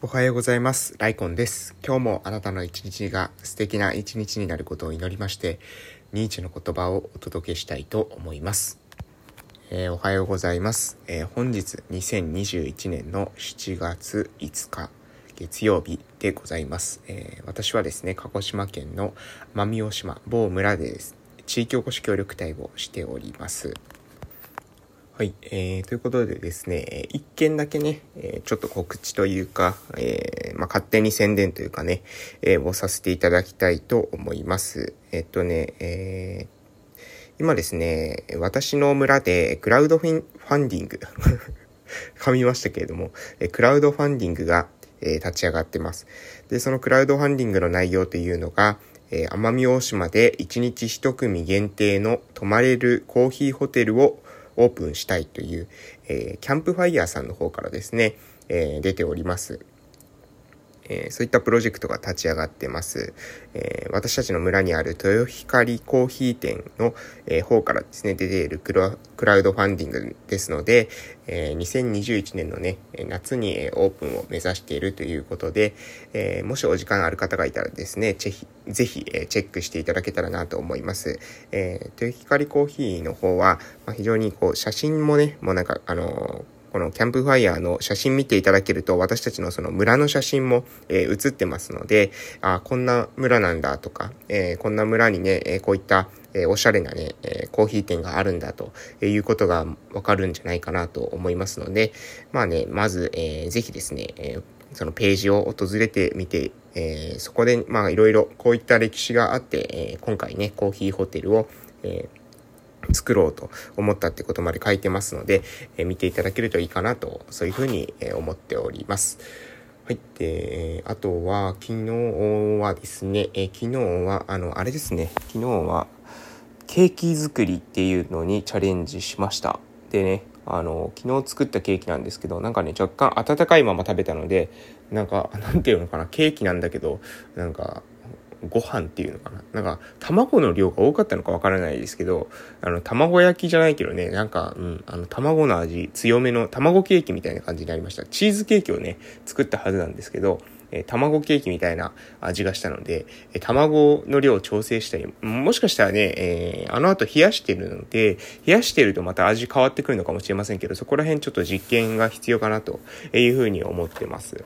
おはようございます。ライコンです。今日もあなたの一日が素敵な一日になることを祈りまして、ニーチェの言葉をお届けしたいと思います。えー、おはようございます。えー、本日2021年の7月5日月曜日でございます。えー、私はですね、鹿児島県の奄美大島某村でです、地域おこし協力隊をしております。はい、えー、ということでですね、一件だけね、えー、ちょっと告知というか、えー、まあ、勝手に宣伝というかね、えー、をさせていただきたいと思います。えっとね、えー、今ですね、私の村でクラウドフィンディング 噛みましたけれども、えクラウドファンディングが、え、立ち上がってます。で、そのクラウドファンディングの内容というのが、え、奄美大島で1日1組限定の泊まれるコーヒーホテルをオープンしたいという、えー、キャンプファイヤーさんの方からですね、えー、出ております。えー、そういったプロジェクトが立ち上がってます。えー、私たちの村にある豊光コーヒー店の、えー、方からですね、出ているクラウドファンディングですので、え2021年のね、夏にオープンを目指しているということで、えもしお時間ある方がいたらですね、ぜひ、ぜひ、えチェックしていただけたらなと思います。え豊光コーヒーの方は、まあ、非常にこう、写真もね、もうなんか、あのこのキャンプファイヤーの写真見ていただけると、私たちのその村の写真も、えー、写ってますので、あこんな村なんだとか、えー、こんな村にね、えこういった、えおしゃれなね、えコーヒー店があるんだということがわかるんじゃないかなと思いますので、まあね、まず、えー、ぜひですね、えそのページを訪れてみて、えそこで、まあいろいろこういった歴史があって、え今回ね、コーヒーホテルを、えー作ろうと思ったってことまで書いてますので、え、見ていただけるといいかなと、そういうふうに、え思っております。はい。で、あとは、昨日はですね、え、昨日は、あの、あれですね、昨日は、ケーキ作りっていうのにチャレンジしました。でね、あの、昨日作ったケーキなんですけど、なんかね、若干温かいまま食べたので、なんか、なんていうのかな、ケーキなんだけど、なんか、ご飯っていうのかな？なんか、卵の量が多かったのかわからないですけど、あの、卵焼きじゃないけどね、なんか、うん、あの、卵の味強めの卵ケーキみたいな感じになりました。チーズケーキをね、作ったはずなんですけど、えー、卵ケーキみたいな味がしたので、えー、卵の量を調整したり、もしかしたらね、えー、あの後冷やしてるので、冷やしてるとまた味変わってくるのかもしれませんけど、そこら辺ちょっと実験が必要かなというふうに思ってます。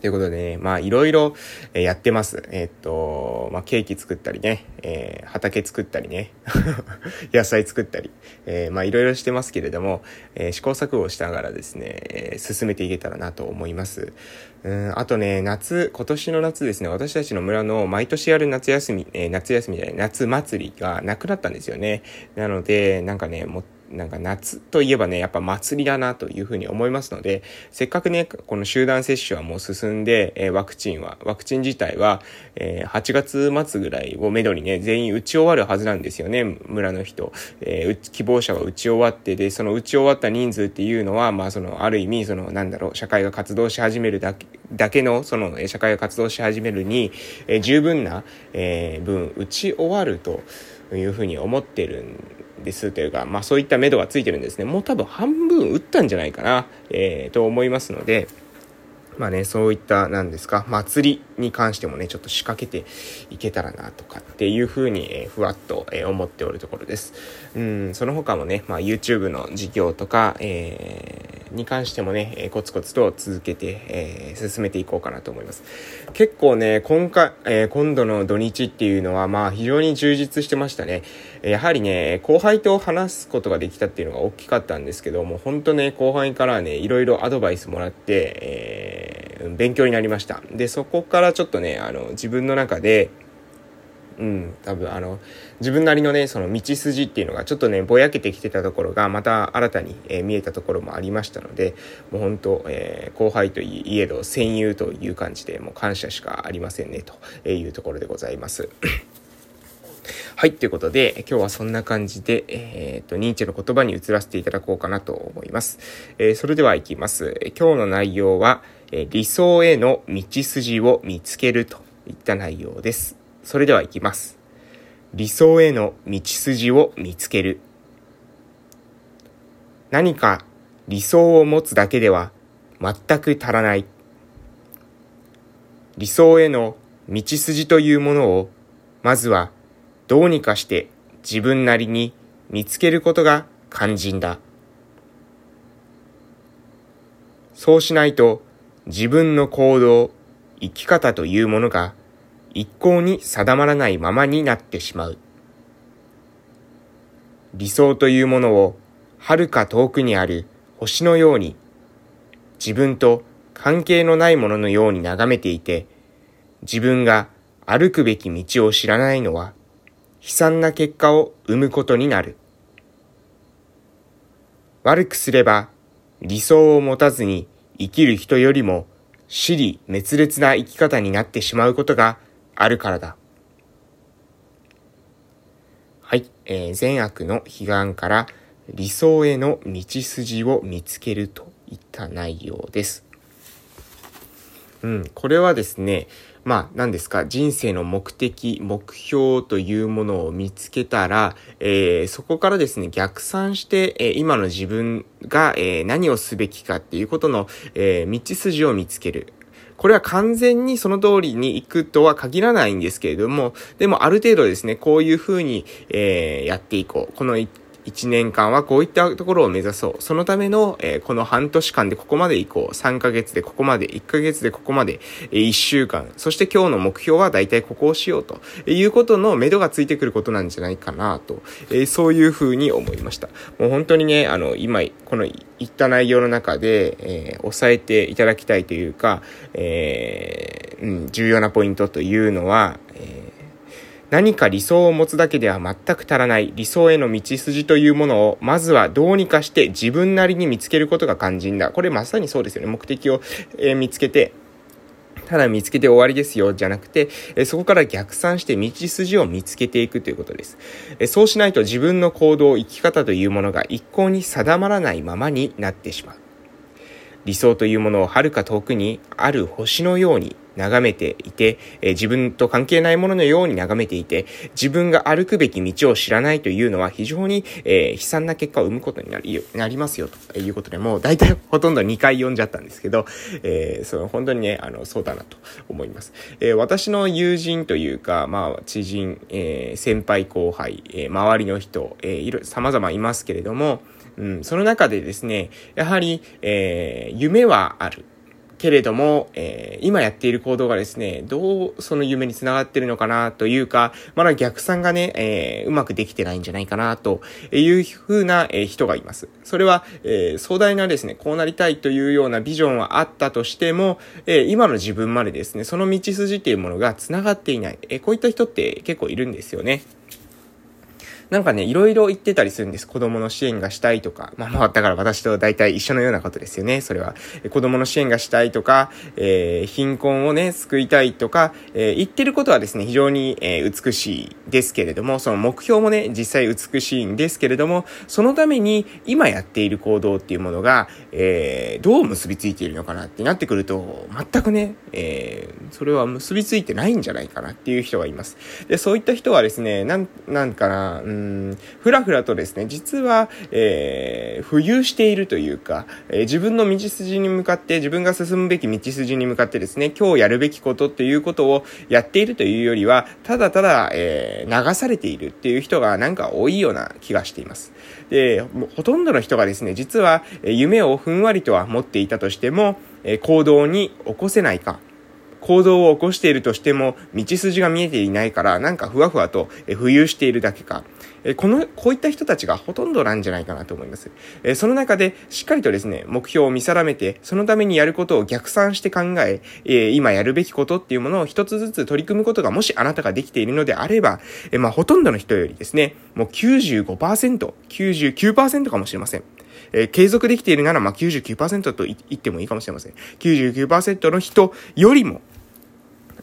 ということでね、まあいろいろやってます。え、っと、まあケーキ作ったりね、えー、畑作ったりね、野菜作ったり、えー、まあいろいろしてますけれども、え、試行錯誤しながらですね、え、進めていけたらなと思います。うんあとね、夏、今年の夏ですね、私たちの村の毎年やる夏休み、え、夏休みじゃない、夏祭りがなくなったんですよね。なので、なんかね、もなんか夏といえばね、やっぱ祭りだなというふうに思いますので、せっかくね、この集団接種はもう進んで、えー、ワクチンは、ワクチン自体は、えー、8月末ぐらいをめどにね、全員打ち終わるはずなんですよね、村の人。えー、希望者は打ち終わって、で、その打ち終わった人数っていうのは、まあその、ある意味、その、なんだろう、社会が活動し始めるだけ、だけの、その、社会が活動し始めるに、えー、十分な、えー、分、打ち終わるというふうに思ってるんですというか、まあそういった目処がついてるんですね。もう多分半分打ったんじゃないかな、えー、と思いますので、まあね、そういった、なんですか、祭りに関してもね、ちょっと仕掛けていけたらなとかっていうふうに、えー、ふわっと、えー、思っておるところです。うん、その他もね、まあ YouTube の事業とか、えーに関してもね、えコツコツと続けて、えー、進めていこうかなと思います。結構ね、今回、えー、今度の土日っていうのは、まあ非常に充実してましたね。やはりね、後輩と話すことができたっていうのが大きかったんですけども、本当ね、後輩からね、いろいろアドバイスもらって、え、勉強になりました。で、そこからちょっとね、あの、自分の中で、うん、多分あの、自分なりのね、その道筋っていうのがちょっとね、ぼやけてきてたところが、また新たに、えー、見えたところもありましたので、もう本当、えー、後輩といえど戦友という感じで、もう感謝しかありませんね、というところでございます。はい、ということで、今日はそんな感じで、えっ、ー、と、ニーチェの言葉に移らせていただこうかなと思います。えー、それでは行きます。今日の内容は、え理想への道筋を見つけるといった内容です。それでは行きます。理想への道筋を見つける。何か理想を持つだけでは全く足らない。理想への道筋というものを、まずはどうにかして自分なりに見つけることが肝心だ。そうしないと自分の行動、生き方というものが一向に定まらないままになってしまう。理想というものを遥か遠くにある星のように自分と関係のないもののように眺めていて自分が歩くべき道を知らないのは悲惨な結果を生むことになる。悪くすれば理想を持たずに生きる人よりも死に滅裂な生き方になってしまうことがあるからだ。はい、えー、善悪の悲願から理想への道筋を見つけるといった内容です。うん、これはですね、まあ、何ですか、人生の目的、目標というものを見つけたら、えー、そこからですね、逆算して、えー、今の自分が、えー、何をすべきかっていうことの、え道筋を見つける。これは完全にその通りに行くとは限らないんですけれども、でもある程度ですね、こういうふうに、えー、やっていこう。この1年間はこういったところを目指そう。そのための、えー、この半年間でここまで行こう。3ヶ月でここまで、1ヶ月でここまで、えー、1週間。そして今日の目標は大体ここをしようということの目処がついてくることなんじゃないかなと、えー、そういうふうに思いました。もう本当にね、あの、今、この言った内容の中で、えー、押さえていただきたいというか、えー、うん、重要なポイントというのは、えー何か理想を持つだけでは全く足らない理想への道筋というものを、まずはどうにかして自分なりに見つけることが肝心だ。これまさにそうですよね。目的を、えー、見つけて、ただ見つけて終わりですよ、じゃなくて、えそこから逆算して道筋を見つけていくということです。えそうしないと自分の行動、生き方というものが一向に定まらないままになってしまう。理想というものを遥か遠くにある星のように眺めていて、えー、自分と関係ないもののように眺めていて、自分が歩くべき道を知らないというのは非常に、えー、悲惨な結果を生むことになりなりますよということで、もう大体ほとんど2回読んじゃったんですけど、えー、その本当にね、あの、そうだなと思います。えー、私の友人というか、まあ、知人、えー、先輩後輩、えー、周りの人、えー、いろ、様々いますけれども、うん、その中でですね、やはり、えー、夢はある。けれども、えー、今やっている行動がですね、どうその夢につながってるのかなというか、まだ逆算がね、えー、うまくできてないんじゃないかなというふうな、えー、人がいます。それは、えー、壮大なですね、こうなりたいというようなビジョンはあったとしても、えー、今の自分までですね、その道筋っていうものが繋がっていない。えー、こういった人って結構いるんですよね。なんかね、いろいろ言ってたりするんです。子供の支援がしたいとか。まあまあ、だから私と大体一緒のようなことですよね、それは。子供の支援がしたいとか、えー、貧困をね、救いたいとか、えー、言ってることはですね、非常に、えー、美しいですけれども、その目標もね、実際美しいんですけれども、そのために今やっている行動っていうものが、えー、どう結びついているのかなってなってくると、全くね、えー、それは結びついてないんじゃないかなっていう人がいます。で、そういった人はですね、なん、なんかな、うん、ふらふらとですね、実は、えー、浮遊しているというか、えー、自分の道筋に向かって、自分が進むべき道筋に向かってですね、今日やるべきことっていうことをやっているというよりは、ただただ、えー、流されているっていう人がなんか多いような気がしています。で、ほとんどの人がですね、実は、夢をふんわりとは持っていたとしても、行動に起こせないか、行動を起こしているとしても、道筋が見えていないから、なんかふわふわと浮遊しているだけか。この、こういった人たちがほとんどなんじゃないかなと思います。その中で、しっかりとですね、目標を見定めて、そのためにやることを逆算して考え、今やるべきことっていうものを一つずつ取り組むことが、もしあなたができているのであれば、まあ、ほとんどの人よりですね、もう95%、99%かもしれません。えー、継続できているなら、まあ、99%と言ってもいいかもしれません。99%の人よりも、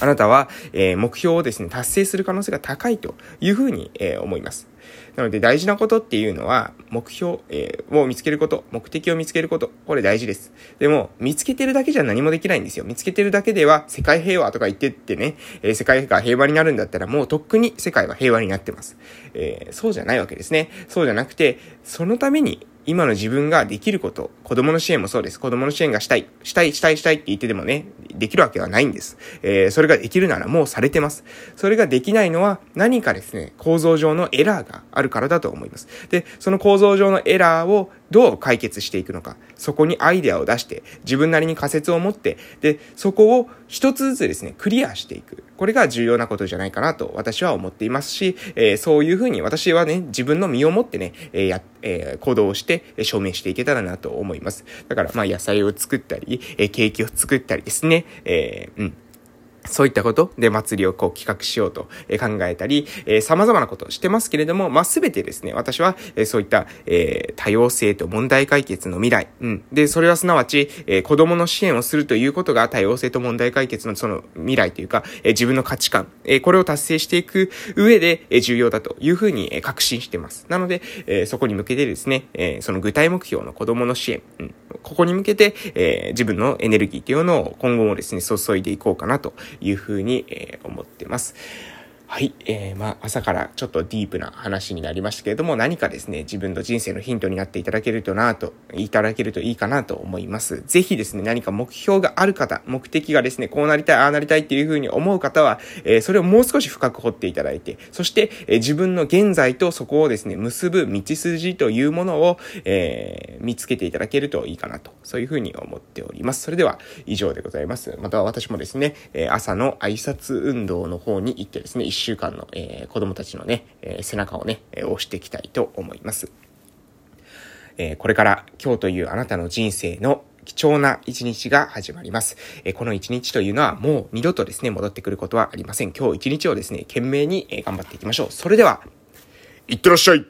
あなたは、えー、目標をですね、達成する可能性が高いというふうに、えー、思います。なので大事なことっていうのは、目標、えー、を見つけること、目的を見つけること、これ大事です。でも、見つけてるだけじゃ何もできないんですよ。見つけてるだけでは、世界平和とか言ってってね、えー、世界が平和になるんだったら、もうとっくに世界は平和になってます。えー、そうじゃないわけですね。そうじゃなくて、そのために、今の自分ができること、子供の支援もそうです。子供の支援がしたい、したい、したい、したいって言ってでもね、できるわけはないんです。えー、それができるならもうされてます。それができないのは何かですね、構造上のエラーがあるからだと思います。で、その構造上のエラーをどう解決していくのか、そこにアイデアを出して、自分なりに仮説を持って、で、そこを一つずつですね、クリアしていく。これが重要なことじゃないかなと私は思っていますし、えー、そういうふうに私はね、自分の身をもってね、えー、や、えー、行動して証明していけたらなと思います。だから、まあ、野菜を作ったり、えケーキを作ったりですね、えうん。そういったことで祭りをこう企画しようと考えたり、えー、様々なことをしてますけれども、まあ、すべてですね、私は、え、そういった、え、多様性と問題解決の未来。うん。で、それはすなわち、え、子供の支援をするということが多様性と問題解決のその未来というか、え、自分の価値観、え、これを達成していく上で、え、重要だというふうに、え、確信してます。なので、え、そこに向けてですね、え、その具体目標の子供の支援、うん。ここに向けて、えー、自分のエネルギーというのを今後もですね、注いでいこうかなというふうに、えー、思ってます。はい。えー、まあ、朝からちょっとディープな話になりましたけれども、何かですね、自分の人生のヒントになっていただけるとなと、いただけるといいかなと思います。ぜひですね、何か目標がある方、目的がですね、こうなりたい、ああなりたいっていうふうに思う方は、えー、それをもう少し深く掘っていただいて、そして、えー、自分の現在とそこをですね、結ぶ道筋というものを、えー、見つけていただけるといいかなと、そういうふうに思っております。それでは、以上でございます。また私もですね、え朝の挨拶運動の方に行ってですね、週間の、えー、子供たちのね、えー、背中をね、えー、押していきたいと思います。えこれから今日というあなたの人生の貴重な一日が始まります。えこの一日というのはもう二度とですね、戻ってくることはありません。今日一日をですね、懸命に頑張っていきましょう。それでは、いってらっしゃい